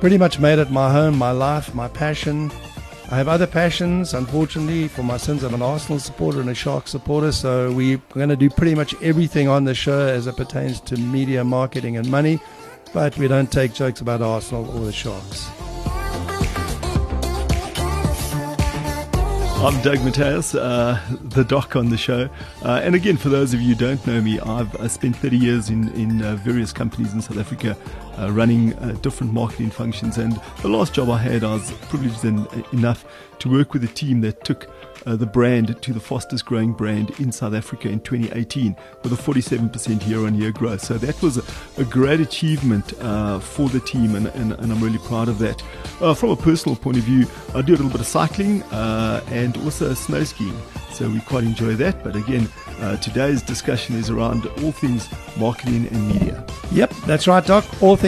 pretty much made it my home, my life, my passion. I have other passions, unfortunately. For my sins, I'm an Arsenal supporter and a Shark supporter, so we're going to do pretty much everything on the show as it pertains to media, marketing, and money, but we don't take jokes about Arsenal or the Sharks. I'm Doug Mateus, uh, the doc on the show. Uh, and again, for those of you who don't know me, I've I spent 30 years in, in uh, various companies in South Africa uh, running uh, different marketing functions. And the last job I had, I was privileged en- enough to work with a team that took uh, the brand to the fastest growing brand in South Africa in 2018 with a 47% year on year growth. So that was a, a great achievement uh, for the team, and, and, and, I'm really proud of that. Uh, from a personal point of view, I do a little bit of cycling uh, and also snow skiing. So we quite enjoy that. But again, uh, today's discussion is around all things marketing and media. Yep, that's right, Doc. All things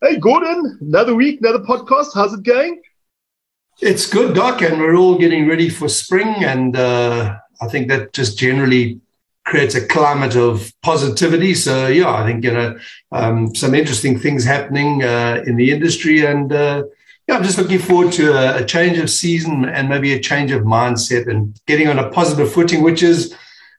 Hey, Gordon, another week, another podcast. How's it going? It's good, Doc, and we're all getting ready for spring. And uh, I think that just generally creates a climate of positivity. So, yeah, I think, you know, um, some interesting things happening uh, in the industry. And uh, yeah, I'm just looking forward to a, a, change of season and maybe a change of mindset and getting on a positive footing, which is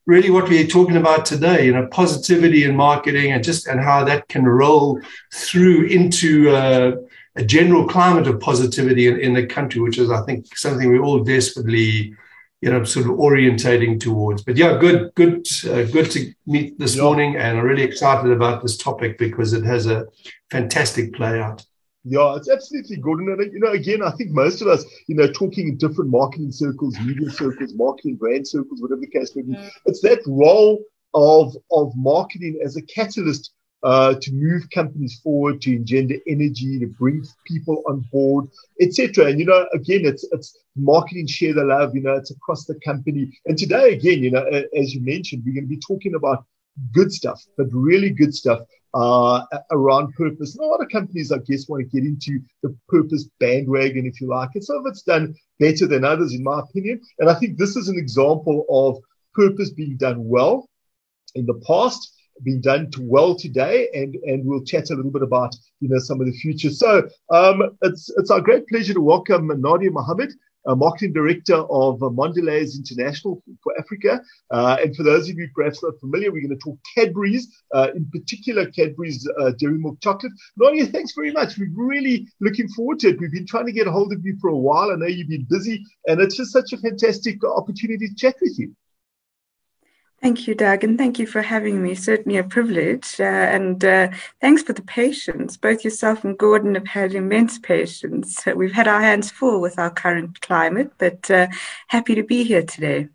really what we're talking about today, you know, positivity in marketing and just and how that can roll through into uh, a general climate of positivity in, in the country, which is, I think, something we're all desperately, you know, sort of orientating towards. But yeah, good, good, uh, good to meet this yeah. morning, and I'm really excited about this topic because it has a fantastic play out. Yeah, it's absolutely good. And, you know, again, I think most of us, you know, talking in different marketing circles, media circles, marketing brand circles, whatever the case may be, mm. it's that role of, of marketing as a catalyst uh, to move companies forward, to engender energy, to bring people on board, etc. And you know, again, it's it's marketing share the love. You know, it's across the company. And today, again, you know, as you mentioned, we're going to be talking about good stuff, but really good stuff uh, around purpose. And a lot of companies, I guess, want to get into the purpose bandwagon, if you like. And some of it's done better than others, in my opinion. And I think this is an example of purpose being done well in the past, being done well today, and and we'll chat a little bit about you know some of the future. So um, it's it's our great pleasure to welcome Nadia Mohamed uh, marketing director of uh, Mondelez International for Africa. Uh, and for those of you perhaps not familiar, we're going to talk Cadbury's, uh, in particular Cadbury's uh, Dairy Milk Chocolate. Nadia, thanks very much. We're really looking forward to it. We've been trying to get a hold of you for a while. I know you've been busy, and it's just such a fantastic opportunity to chat with you. Thank you, Doug, and thank you for having me. Certainly a privilege. Uh, and uh, thanks for the patience. Both yourself and Gordon have had immense patience. We've had our hands full with our current climate, but uh, happy to be here today.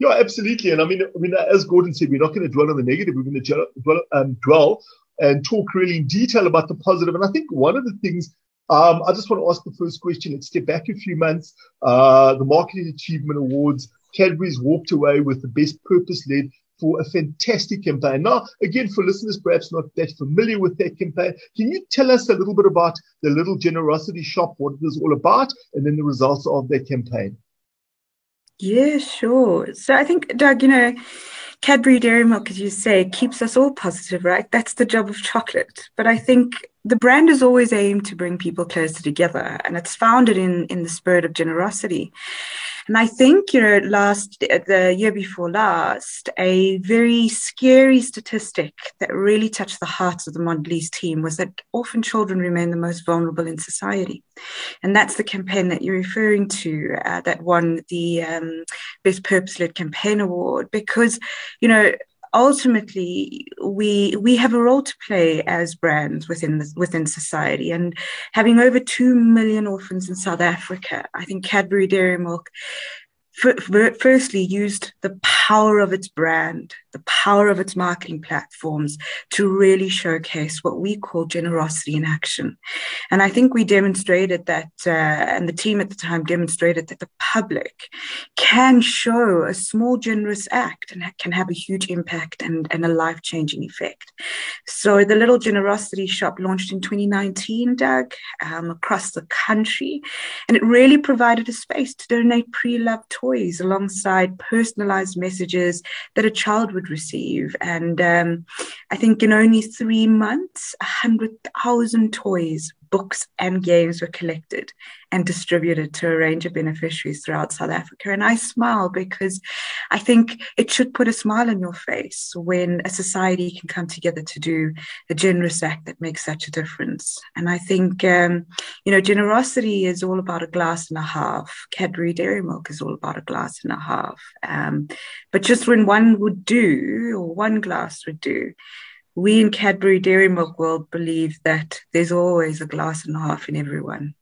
Yeah, absolutely. And I mean, I mean, as Gordon said, we're not going to dwell on the negative. We're going to dwell, um, dwell and talk really in detail about the positive. And I think one of the things um, I just want to ask the first question. Let's step back a few months. Uh, the Marketing Achievement Awards Cadbury's walked away with the best purpose led for a fantastic campaign. Now, again, for listeners perhaps not that familiar with that campaign, can you tell us a little bit about the Little Generosity Shop, what it is all about, and then the results of that campaign? Yeah, sure. So I think, Doug, you know, Cadbury Dairy Milk, as you say, keeps us all positive, right? That's the job of chocolate. But I think the brand has always aimed to bring people closer together, and it's founded in, in the spirit of generosity. And I think, you know, last, the year before last, a very scary statistic that really touched the hearts of the Mondelez team was that orphan children remain the most vulnerable in society. And that's the campaign that you're referring to uh, that won the um, Best Purpose Led Campaign Award because, you know, ultimately we we have a role to play as brands within the, within society. And having over 2 million orphans in South Africa I think Cadbury Dairy Milk firstly used the power of its brand, the power of its marketing platforms to really showcase what we call generosity in action. And I think we demonstrated that, uh, and the team at the time demonstrated that the public can show a small, generous act and can have a huge impact and, and a life changing effect. So the Little Generosity Shop launched in 2019, Doug, um, across the country, and it really provided a space to donate pre loved toys toys alongside personalized messages that a child would receive. And um, I think in only three months, 100,000 toys books and games were collected and distributed to a range of beneficiaries throughout South Africa. And I smile because I think it should put a smile on your face when a society can come together to do a generous act that makes such a difference. And I think, um, you know, generosity is all about a glass and a half. Cadbury Dairy Milk is all about a glass and a half. Um, but just when one would do, or one glass would do, we in Cadbury Dairy Milk World believe that there's always a glass and a half in everyone.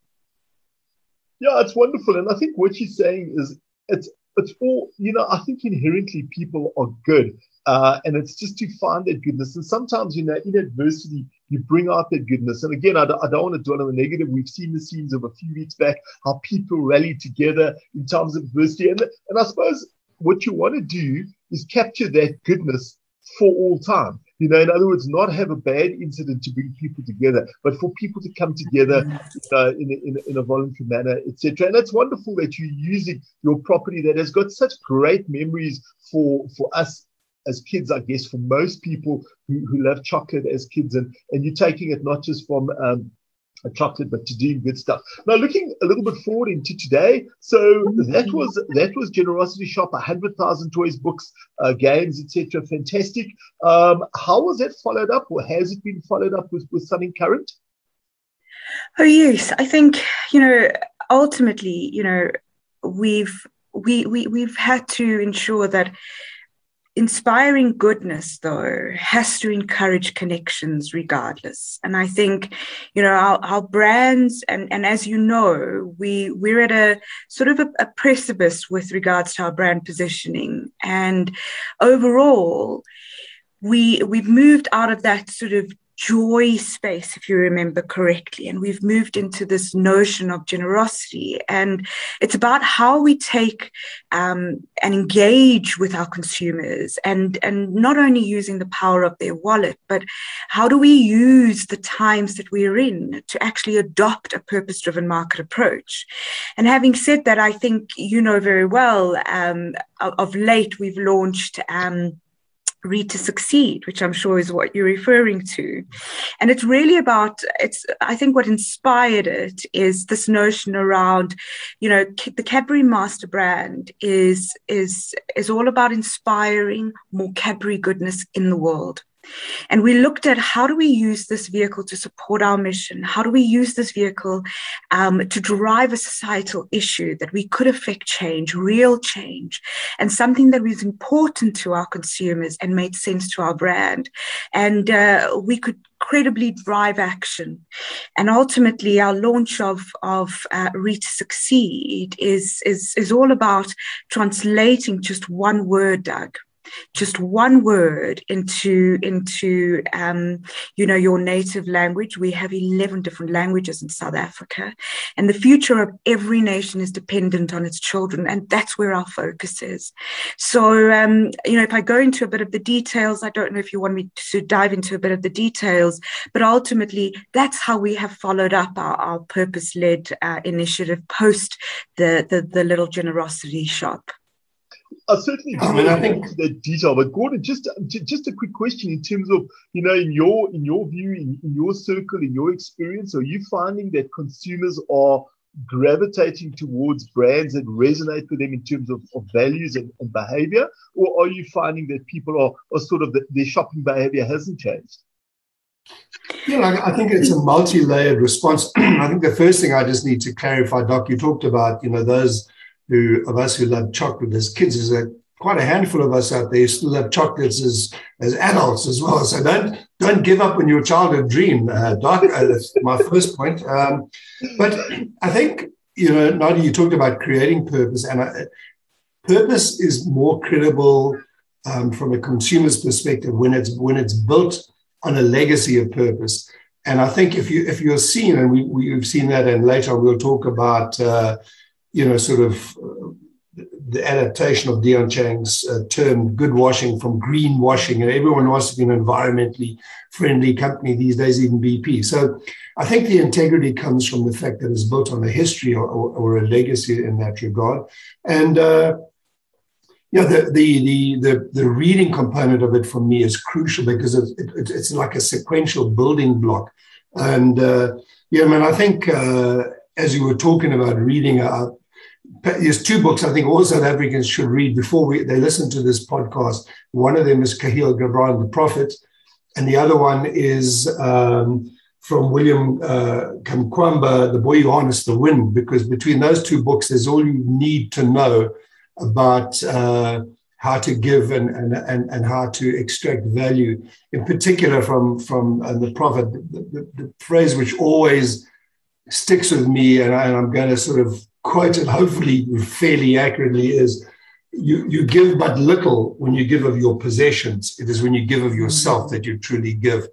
Yeah, it's wonderful. And I think what you're saying is it's it's all, you know, I think inherently people are good. Uh, and it's just to find that goodness. And sometimes, you know, in adversity, you bring out that goodness. And again, I don't, want to dwell on the negative. We've seen the scenes of a few weeks back, how people rally together in times of adversity. And, and I suppose what you want to do is capture that goodness for all time. You know, in other words, not have a bad incident to bring people together, but for people to come together uh, in, a, in, a, in, a, voluntary manner, etc. And it's wonderful that you're using your property that has got such great memories for for us as kids, I guess, for most people who, who love chocolate as kids, and and you're taking it not just from um, chocolate, but to doing good stuff. Now, looking a little bit forward into today, so that was that was Generosity Shop, hundred thousand toys, books, uh, games, etc. Fantastic. Um, how was that followed up, or has it been followed up with with something current? Oh yes, I think you know ultimately, you know, we've we we we've had to ensure that inspiring goodness though has to encourage connections regardless. And i think you know our, our brands and, and as you know we we're at a sort of a, a precipice with regards to our brand positioning. And overall we we've moved out of that sort of joy space, if you remember correctly. And we've moved into this notion of generosity. And it's about how we take um, and engage with our consumers and, and not only using the power of their wallet, but how do we use the times that we're in to actually adopt a purpose driven market approach. And having said that, I think you know very well um, of, late we've launched. Um, read to succeed which i'm sure is what you're referring to. And it's really about it's i think what inspired it is this notion around you know the cadbury master brand is is is all about inspiring more cadbury goodness in the world and we looked at how do we use this vehicle to support our mission? How do we use this vehicle um, to drive a societal issue that we could affect change, real change, and something that was important to our consumers and made sense to our brand? And uh, we could credibly drive action. And ultimately, our launch of, of uh, Read to Succeed is, is, is all about translating just one word, Doug, just one word into into um, you know your native language. We have eleven different languages in South Africa, and the future of every nation is dependent on its children, and that's where our focus is. So um, you know, if I go into a bit of the details, I don't know if you want me to dive into a bit of the details, but ultimately that's how we have followed up our, our purpose-led uh, initiative post the, the the little generosity shop. I certainly I mean, I think that detail, but Gordon, just just a quick question in terms of you know, in your in your view, in, in your circle, in your experience, are you finding that consumers are gravitating towards brands that resonate with them in terms of, of values and, and, behavior? Or are you finding that people are, are sort of, the, their shopping behavior hasn't changed? Yeah, I think it's a multi-layered response. I think the first thing I just need to clarify, Doc, you talked about, you know, those who of us who love chocolate as kids is a quite a handful of us out there who still love chocolates as as adults as well. So don't don't give up on your childhood dream, uh, Doc. Uh, that's my first point. Um, but I think you know, Nadia, you talked about creating purpose, and I, purpose is more credible um, from a consumer's perspective when it's when it's built on a legacy of purpose. And I think if you if you're seen, and we we've seen that, and later we'll talk about uh, you know sort of uh, the adaptation of Dion Chang's uh, term "good washing" from green washing, and everyone wants to be an environmentally friendly company these days, even BP. So I think the integrity comes from the fact that it's built on a history or, or, or a legacy in that regard, and. Uh, yeah, the, the, the, the, the reading component of it for me is crucial because it, it, it's like a sequential building block. And, uh, yeah, I mean, I think uh, as you were talking about reading, uh, there's two books I think all South Africans should read before we, they listen to this podcast. One of them is Kahlil Gibran, The Prophet, and the other one is um, from William uh, Kamkwamba, The Boy Who Harnessed the Wind, because between those two books, there's all you need to know about uh, how to give and, and, and, and how to extract value, in particular from, from uh, the prophet. The, the, the, phrase which always sticks with me, and, I, am going to sort of quote it hopefully fairly accurately, is you, you give but little when you give of your possessions. It is when you give of mm-hmm. yourself that you truly give.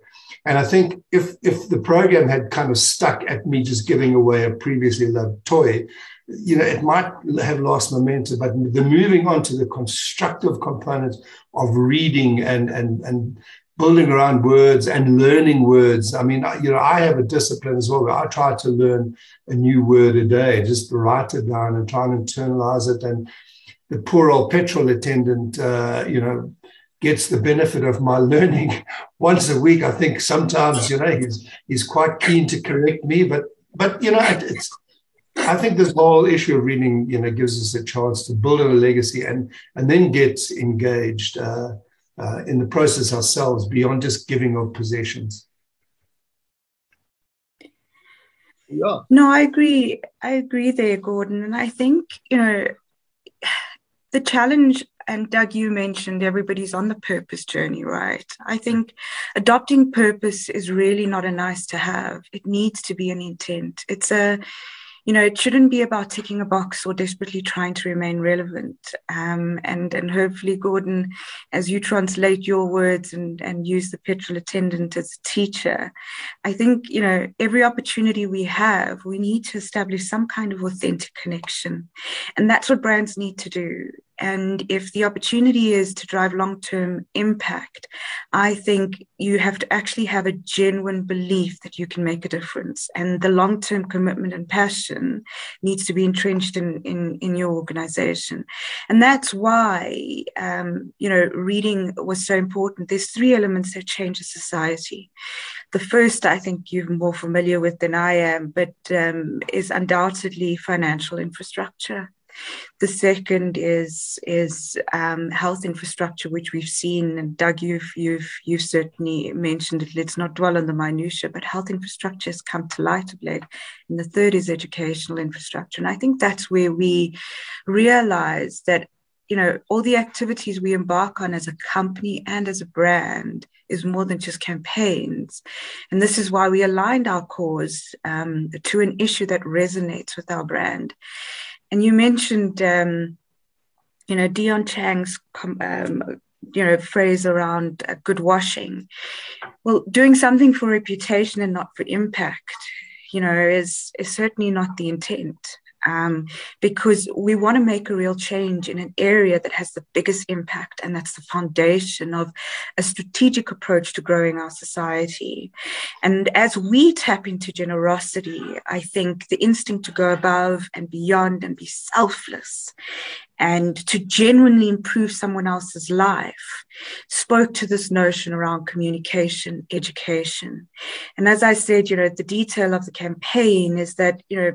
And I think if if the program had kind of stuck at me just giving away a previously loved toy, you know, it might have lost momentum, but the moving on to the constructive component of reading and and and building around words and learning words. I mean, you know, I have a discipline as well. I try to learn a new word a day, just write it down and try and internalize it. And the poor old petrol attendant, uh, you know, gets the benefit of my learning once a week. I think sometimes, you know, he's he's quite keen to correct me, but but you know, it's I think this whole issue of reading, you know, gives us a chance to build a legacy and and then get engaged uh, uh, in the process ourselves beyond just giving of possessions. Yeah. No, I agree. I agree there, Gordon. And I think you know the challenge. And Doug, you mentioned everybody's on the purpose journey, right? I think adopting purpose is really not a nice to have. It needs to be an intent. It's a you know, it shouldn't be about ticking a box or desperately trying to remain relevant. Um, and and hopefully, Gordon, as you translate your words and and use the petrol attendant as a teacher, I think you know every opportunity we have, we need to establish some kind of authentic connection, and that's what brands need to do. And if the opportunity is to drive long term impact, I think you have to actually have a genuine belief that you can make a difference. And the long term commitment and passion needs to be entrenched in, in, in your organization. And that's why, um, you know, reading was so important. There's three elements that change a society. The first, I think you're more familiar with than I am, but um, is undoubtedly financial infrastructure. The second is is um, health infrastructure, which we've seen. And Doug, you've you've you've certainly mentioned it. Let's not dwell on the minutia, but health infrastructure has come to light of late. And the third is educational infrastructure. And I think that's where we realize that you know all the activities we embark on as a company and as a brand is more than just campaigns and this is why we aligned our cause um, to an issue that resonates with our brand and you mentioned, um, you know, Dion Chang's, um, you know, phrase around uh, good washing. Well, doing something for reputation and not for impact, you know, is is certainly not the intent um, because we want to make a real change in an area that has the biggest impact, and that's the foundation of a strategic approach to growing our society. And as we tap into generosity, I think the instinct to go above and beyond and be selfless and to genuinely improve someone else's life spoke to this notion around communication education and as i said you know the detail of the campaign is that you know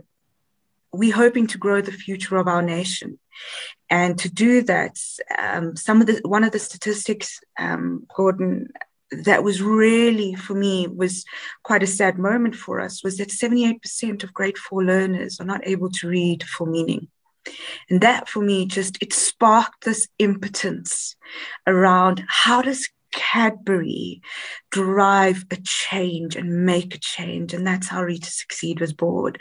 we're hoping to grow the future of our nation. And to do that, um, some of the one of the statistics, um, Gordon, that was really for me was quite a sad moment for us was that 78% of grade four learners are not able to read for meaning. And that for me just it sparked this impotence around how does Cadbury drive a change and make a change. And that's how to Succeed was born.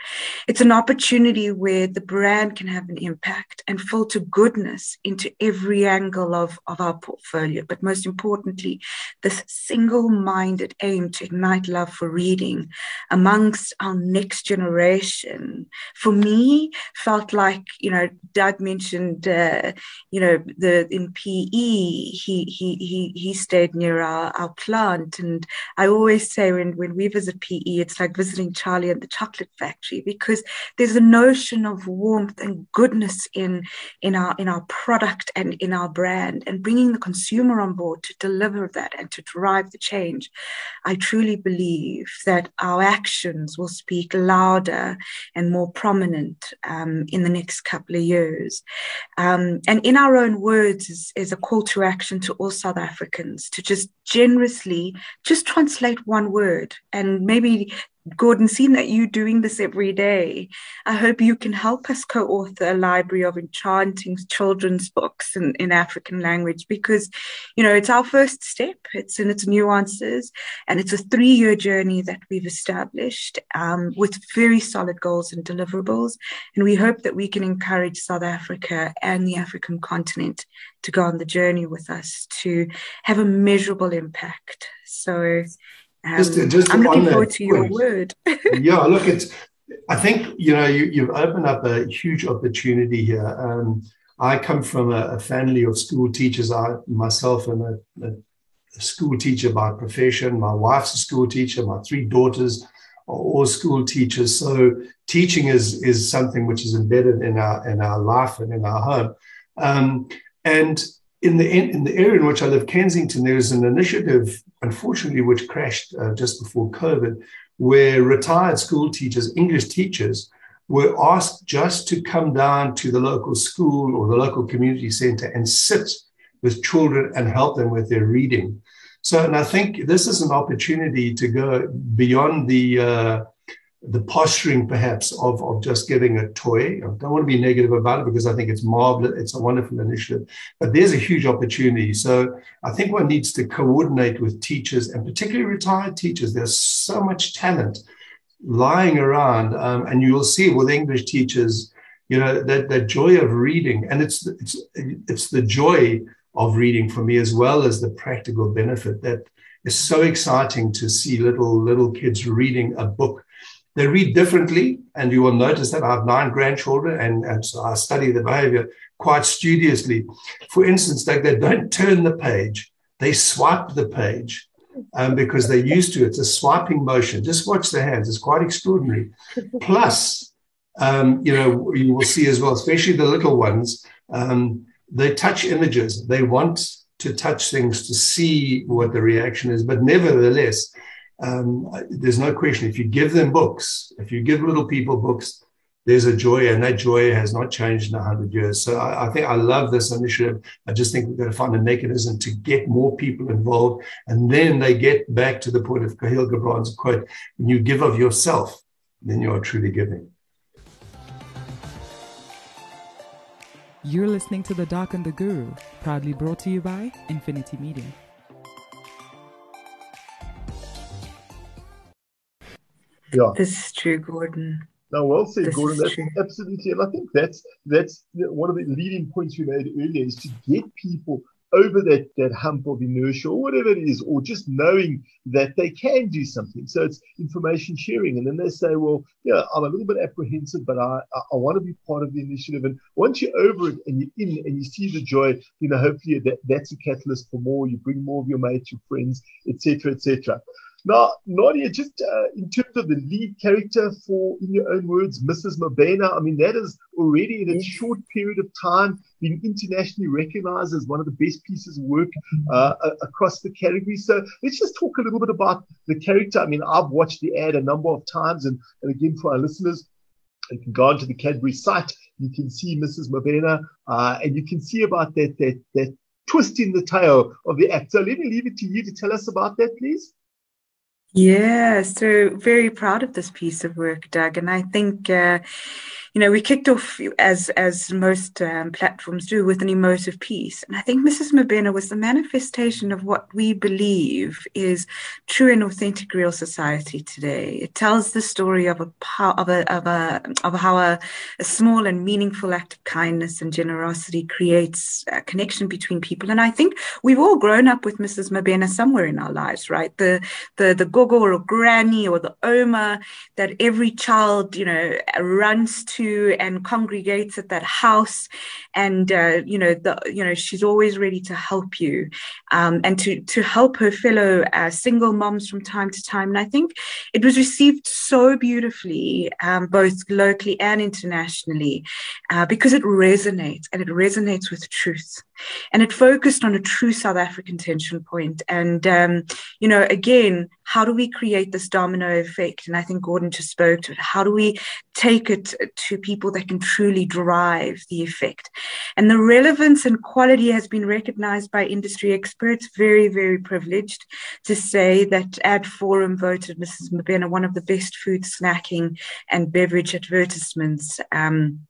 It's an opportunity where the brand can have an impact and filter goodness into every angle of, of our portfolio. But most importantly, this single minded aim to ignite love for reading amongst our next generation, for me, felt like, you know, Doug mentioned, uh, you know, the in PE, he, he, he, he stayed near our, our plant and I always say when, when we visit PE, it's like visiting Charlie and the chocolate factory because there's a notion of warmth and goodness in, in, our, in our product and in our brand and bringing the consumer on board to deliver that and to drive the change. I truly believe that our actions will speak louder and more prominent um, in the next couple of years. Um, and in our own words is, is a call to action to all South Africans to just generously just translate one word and maybe Gordon, seeing that you're doing this every day, I hope you can help us co-author a library of enchanting children's books in, in African language because, you know, it's our first step. It's in its nuances, and it's a three-year journey that we've established um, with very solid goals and deliverables. And we hope that we can encourage South Africa and the African continent to go on the journey with us to have a measurable impact. So um, just, just I'm looking forward to your word. yeah, look, it's. I think you know you, you've opened up a huge opportunity here. Um, I come from a, a, family of school teachers. I myself am a, a, a, school teacher by profession. My wife's a school teacher. My three daughters are all school teachers. So teaching is is something which is embedded in our in our life and in our home. Um, and in the in the area in which I live, Kensington, there's an initiative, unfortunately, which crashed uh, just before COVID, where retired school teachers, English teachers, were asked just to come down to the local school or the local community center and sit with children and help them with their reading. So, and I think this is an opportunity to go beyond the uh, the posturing perhaps of, of just giving a toy. I don't want to be negative about it because I think it's marvelous. It's a wonderful initiative, but there's a huge opportunity. So I think one needs to coordinate with teachers and particularly retired teachers. There's so much talent lying around. Um, and you will see with English teachers, you know, that, that joy of reading and it's, it's, it's the joy of reading for me as well as the practical benefit that is so exciting to see little, little kids reading a book they read differently, and you will notice that I have nine grandchildren, and, and so I study the behavior quite studiously. For instance, they, they don't turn the page, they swipe the page um, because they're used to it. It's a swiping motion. Just watch the hands, it's quite extraordinary. Plus, um, you know, you will see as well, especially the little ones, um, they touch images. They want to touch things to see what the reaction is, but nevertheless, um, there's no question. If you give them books, if you give little people books, there's a joy, and that joy has not changed in a hundred years. So I, I, think I love this initiative. I just think we've got to find a mechanism to get more people involved, and then they get back to the point of Kahlil Gibran's quote: "When you give of yourself, then you are truly giving." You're listening to The Doc and the Guru, proudly brought to you by Infinity Media. Yeah. This is true, Gordon. No, well said, this Gordon. That's true. absolutely, and I think that's that's one of the leading points we made earlier is to get people over that that hump of inertia or whatever it is, or just knowing that they can do something. So it's information sharing, and then they say, "Well, yeah, I'm a little bit apprehensive, but I I, I want to be part of the initiative." And once you're over it and you're in and you see the joy, you know, hopefully that that's a catalyst for more. You bring more of your mates, your friends, etc., etc. Now, Nadia, just uh, in terms of the lead character for, in your own words, Mrs. Mabena, I mean, that is already in a short period of time been internationally recognized as one of the best pieces of work uh, across the category. So let's just talk a little bit about the character. I mean, I've watched the ad a number of times, and, and again, for our listeners, You can go onto the Cadbury site. You can see Mrs. Mabena, uh, and you can see about that that that twist in the tail of the act. So let me leave it to you to tell us about that, please. Yeah, so very proud of this piece of work, Doug, and I think. Uh, you know, we kicked off as as most um, platforms do with an emotive piece, and I think Mrs. Mabena was the manifestation of what we believe is true and authentic real society today. It tells the story of a of a of a of how a, a small and meaningful act of kindness and generosity creates a connection between people, and I think we've all grown up with Mrs. Mabena somewhere in our lives, right? The the the gogo or granny or the oma that every child you know runs to and congregates at that house. And uh, you know the you know she's always ready to help you um, and to to help her fellow uh, single moms from time to time. And i think it was received so beautifully um, both locally and internationally uh, because it resonates and it resonates with truth and it focused on a true south african tension point and um, you know again how do we create this domino effect and i think gordon just spoke to it how do we take it to people that can truly drive the effect. And the relevance and quality has been recognized by industry experts, very, very privileged to say that Ad Forum voted Mrs. Mabena one of the best food, snacking, and beverage advertisements. Um,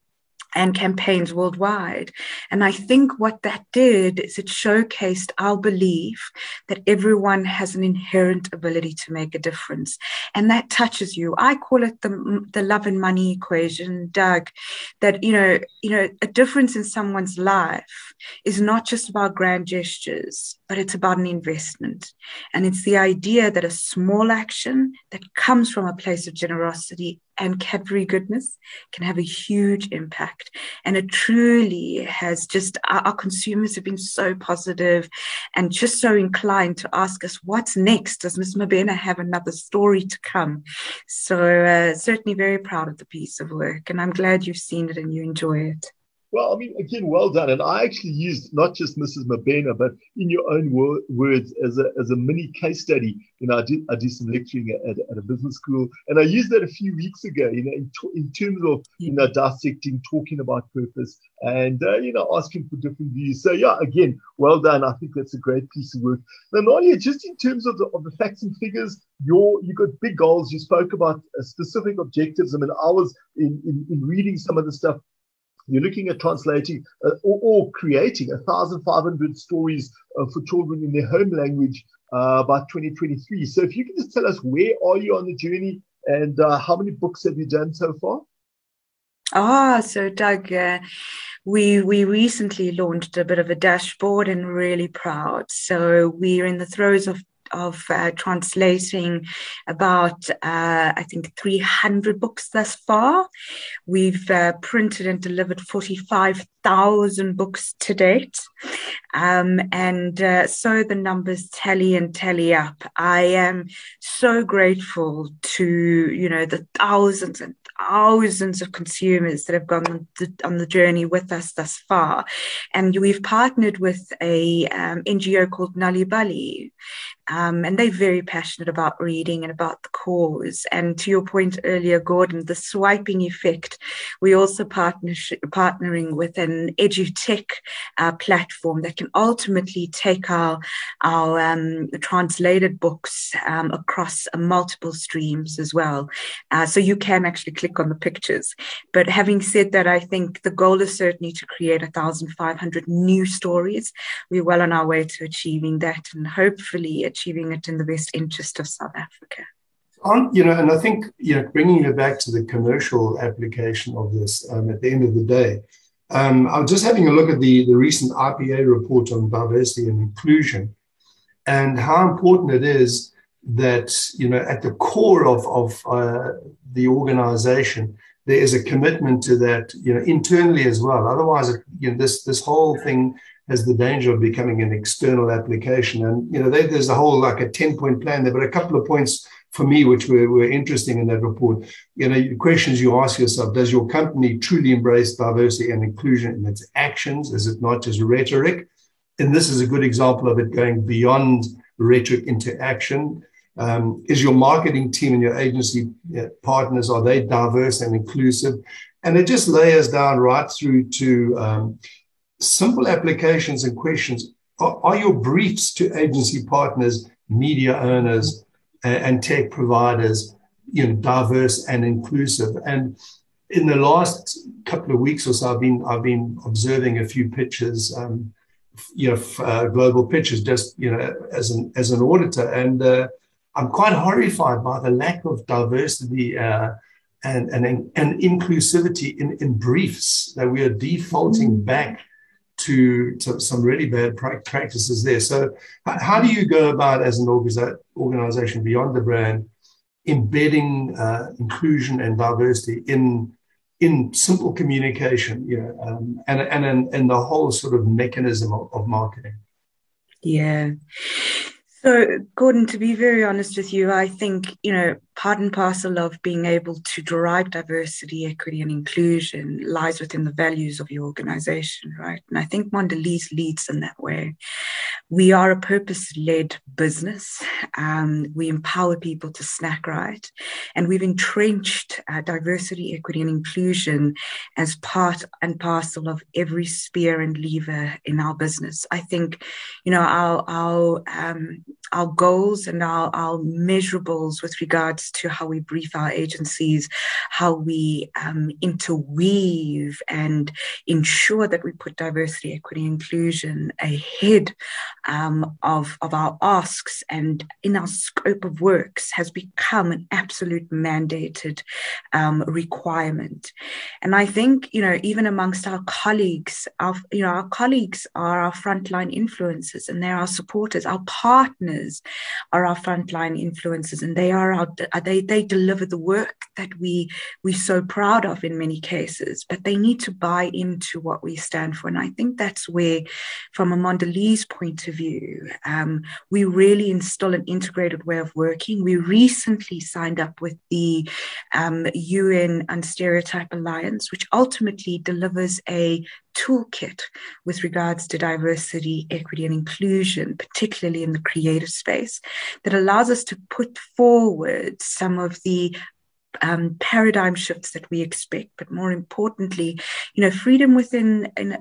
and campaigns worldwide. And I think what that did is it showcased our belief that everyone has an inherent ability to make a difference. And that touches you. I call it the, the love and money equation, Doug, that, you know, you know, a difference in someone's life is not just about grand gestures, but it's about an investment. And it's the idea that a small action that comes from a place of generosity and Cadbury goodness can have a huge impact. And it truly has just, our, our, consumers have been so positive and just so inclined to ask us, what's next? Does Miss Mabena have another story to come? So, uh, certainly very proud of the piece of work. And I'm glad you've seen it and you enjoy it. Well, I mean, again, well done. And I actually used not just Mrs. Mabena, but in your own wor- words as a, as a mini case study. You know, I do, I do some lecturing at, at a business school, and I used that a few weeks ago, you know, in, in terms of, you know, dissecting, talking about purpose and, uh, you know, asking for different views. So, yeah, again, well done. I think that's a great piece of work. Now, Nadia, just in terms of the, of the facts and figures, your, you got big goals. You spoke about uh, specific objectives. I mean, I was in, in, in reading some of the stuff you're looking at translating uh, or, or, creating 1,500 stories uh, for children in their home language uh, by 2023. So if you can just tell us where are you on the journey and uh, how many books have you done so far? Ah, so Doug, uh, we we recently launched a bit of a dashboard and really proud. So we're in the throes of of uh, translating about, uh, I think, 300 books thus far. We've uh, printed and delivered 45,000 books to date. Um, and uh, so the numbers tally and tally up. I am so grateful to, you know, the thousands and thousands of consumers that have gone on the, on the journey with us thus far. And we've partnered with a um, NGO called Nalibali, um, and they're very passionate about reading and about the cause. And to your point earlier, Gordon, the swiping effect, we also partnering with an edutech uh, platform that can ultimately take our, our um, translated books um, across uh, multiple streams as well. Uh, so you can actually click on the pictures. But having said that, I think the goal is certainly to create 1,500 new stories. We're well on our way to achieving that and hopefully achieving it in the best interest of South Africa. On, you know, and I think you know, bringing it back to the commercial application of this um, at the end of the day, um, I was just having a look at the the recent IPA report on diversity and inclusion, and how important it is that you know at the core of of uh, the organization there is a commitment to that you know internally as well. Otherwise, you know, this this whole thing has the danger of becoming an external application. And you know, they, there's a whole like a 10 point plan there, but a couple of points for me which were, were interesting in that report. You know, questions you ask yourself: Does your company truly embrace diversity and inclusion in its actions? Is it not just rhetoric? And this is a good example of it going beyond rhetoric into action. Um, is your marketing team and your agency partners are they diverse and inclusive? And it just layers down right through to um, simple applications and questions. Are, are, your briefs to agency partners, media owners, and, and tech providers, you know, diverse and inclusive? And in the last couple of weeks or so, I've been I've been observing a few pitches, um, you know, uh, global pitches, just you know, as an as an auditor, and uh, I'm quite horrified by the lack of diversity uh, and, and and inclusivity in, in briefs that we are defaulting back to, to some really bad practices there. So, how do you go about as an organization beyond the brand? embedding uh, inclusion and diversity in in simple communication, you know, um, and and in, the whole sort of mechanism of, of marketing. Yeah. So, Gordon, to be very honest with you, I think, you know, part and parcel of being able to derive diversity, equity, and inclusion lies within the values of your organization, right? And I think Mondelez leads in that way. We are a purpose led business. Um, we empower people to snack right. And we've entrenched uh, diversity, equity, and inclusion as part and parcel of every spear and lever in our business. I think, you know, our, our, um, our goals and our, our measurables with regards to how we brief our agencies, how we um, interweave and ensure that we put diversity, equity, inclusion ahead um, of, of our asks and in our scope of works has become an absolute mandated um, requirement. And I think, you know, even amongst our colleagues, our, you know, our colleagues are our frontline influencers and they're our supporters. Our partners are our frontline influencers and they are our, they, they deliver the work that we, we're so proud of in many cases, but they need to buy into what we stand for. And I think that's where, from a Mondelez point of view. Um, we really instill an integrated way of working. We recently signed up with the um, UN Unstereotype Alliance, which ultimately delivers a toolkit with regards to diversity, equity, and inclusion, particularly in the creative space, that allows us to put forward some of the um, paradigm shifts that we expect, but more importantly, you know, freedom within in,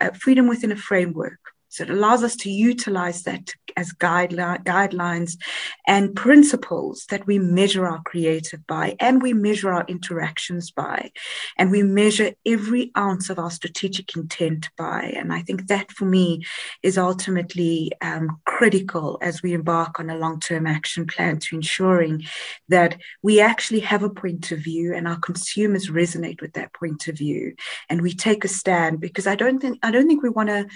uh, freedom within a framework. So it allows us to utilize that as guideline, guidelines and principles that we measure our creative by and we measure our interactions by and we measure every ounce of our strategic intent by. And I think that for me is ultimately um, critical as we embark on a long term action plan to ensuring that we actually have a point of view and our consumers resonate with that point of view and we take a stand because I don't think I don't think we want to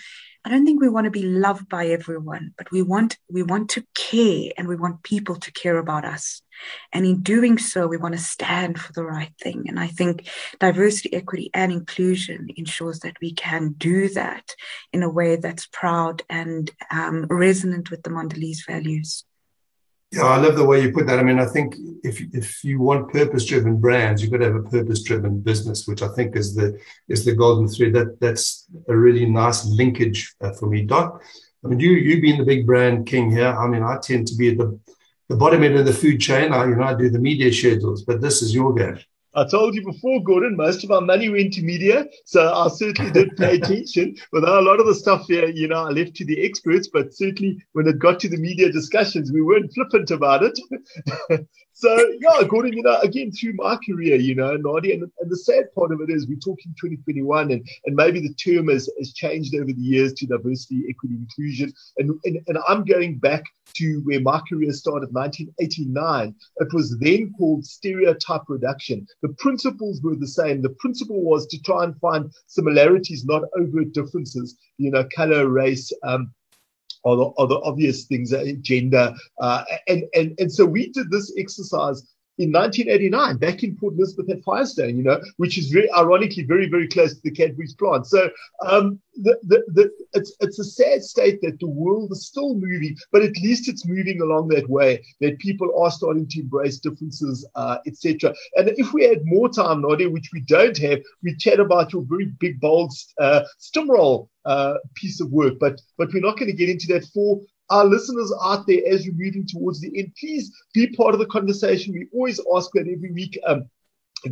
I don't think we want to be loved by everyone, but we want we want to care and we want people to care about us. And in doing so, we want to stand for the right thing. And I think diversity, equity, and inclusion ensures that we can do that in a way that's proud and um, resonant with the Mondelez values. Yeah, I love the way you put that. I mean, I think if if you want purpose-driven brands, you've got to have a purpose-driven business, which I think is the is the golden thread. That that's a really nice linkage uh, for me, Doc. I mean, you you being the big brand king here. I mean, I tend to be the the bottom end of the food chain. I you know I do the media schedules, but this is your game. I told you before, Gordon, most of our money went to media. So I certainly did pay attention. But a lot of the stuff here, you know, I left to the experts. But certainly when it got to the media discussions, we weren't flippant about it. So yeah, Gordon, you know, again through my career, you know, Nadia, and, and, the sad part of it is we're talking 2021, and, and maybe the term has, has changed over the years to diversity, equity, inclusion, and, and and I'm going back to where my career started, 1989. It was then called stereotype reduction. The principles were the same. The principle was to try and find similarities, not overt differences. You know, color, race. Um, are the, are the obvious things, uh, gender. Uh, and, and, and so we did this exercise in 1989 back in Port Elizabeth at Firestone, you know, which is very ironically very, very close to the Cadbury's plant. So um, the, the, the, it's, it's a sad state that the world is still moving, but at least it's moving along that way, that people are starting to embrace differences, uh, etc. And if we had more time, Nadia, which we don't have, we'd chat about your very big, bold uh, uh, piece of work, but, but we're not going to get into that for our listeners out there, as we're moving towards the end, please be part of the conversation. We always ask that every week. Um,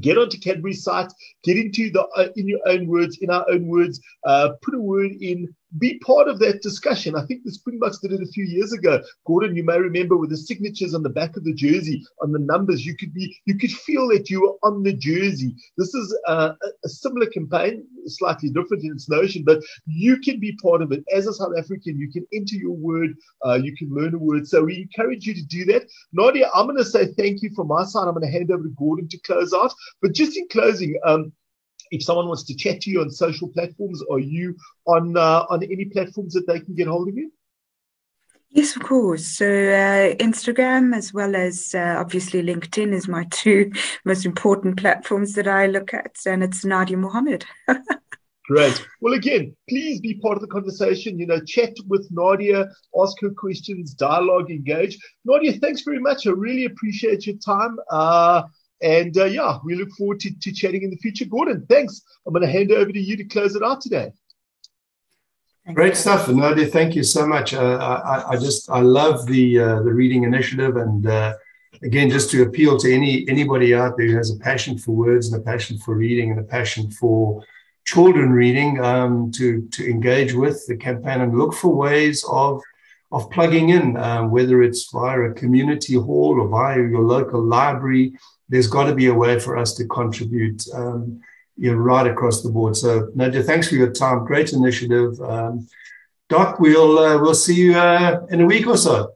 get onto Cadbury's site, get into the uh, in your own words, in our own words, uh, put a word in be part of that discussion. I think the Springboks did it a few years ago. Gordon, you may remember with the signatures on the back of the jersey, on the numbers, you could be, you could feel that you were on the jersey. This is a, a similar campaign, slightly different in its notion, but you can be part of it. As a South African, you can enter your word, uh, you can learn a word. So we encourage you to do that. Nadia, I'm going to say thank you from my side. I'm going to hand over to Gordon to close out. But just in closing, um, if someone wants to chat to you on social platforms, are you on uh, on any platforms that they can get hold of you? Yes, of course. So uh, Instagram, as well as uh, obviously LinkedIn, is my two most important platforms that I look at, and it's Nadia Mohamed. Great. Well, again, please be part of the conversation. You know, chat with Nadia, ask her questions, dialogue, engage. Nadia, thanks very much. I really appreciate your time. Uh, and uh, yeah, we look forward to, to chatting in the future. Gordon, thanks. I'm going to hand over to you to close it out today. Great stuff, Nadia. Thank you so much. Uh, I, I, just I love the uh, the reading initiative, and uh, again, just to appeal to any anybody out there who has a passion for words and a passion for reading and a passion for children reading, um, to to engage with the campaign and look for ways of of plugging in, um, whether it's via a community hall or via your local library there's got to be a way for us to contribute um, you know, right across the board. So, Nadia, thanks for your time. Great initiative. Um, Doc, we'll uh, we'll see you uh, in a week or so.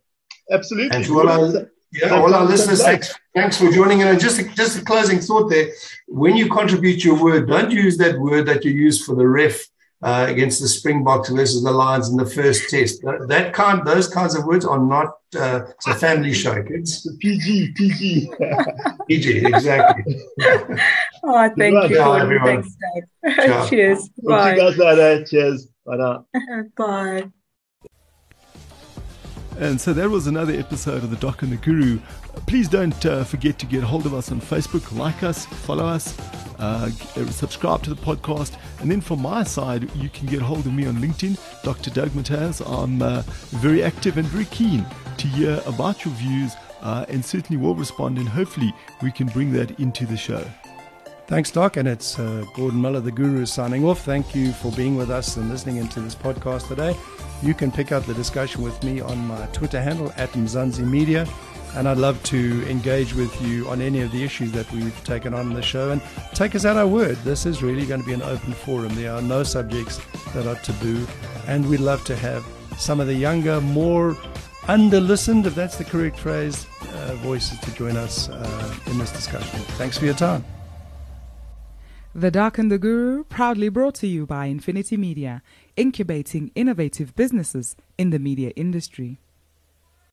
Absolutely. And to all our, yeah, all our listeners, thanks, thanks for joining. And just a, just a closing thought there: when you contribute your word, don't use that word that you use for the ref uh, against the Springboks versus the Lions in the first test. That, that kind, those kinds of words are not. Uh, it's a family show, kids. PG, PG, PG, exactly. oh, thank you, Gordon. Thanks, Dave. Cheers. Bye. you guys later. Cheers. Bye. Bye. And so that was another episode of The Doc and the Guru. Please don't uh, forget to get hold of us on Facebook, like us, follow us, uh, subscribe to the podcast. And then from my side, you can get hold of me on LinkedIn, Dr. Doug Mataz. I'm uh, very active and very keen to hear about your views uh, and certainly will respond. And hopefully, we can bring that into the show. Thanks, Doc. And it's uh, Gordon Miller, the Guru, signing off. Thank you for being with us and listening into this podcast today. You can pick up the discussion with me on my Twitter handle at Mzansi Media. And I'd love to engage with you on any of the issues that we've taken on in the show and take us at our word. This is really going to be an open forum. There are no subjects that are taboo. And we'd love to have some of the younger, more under listened, if that's the correct phrase, uh, voices to join us uh, in this discussion. Thanks for your time. The Doc and the Guru, proudly brought to you by Infinity Media, incubating innovative businesses in the media industry.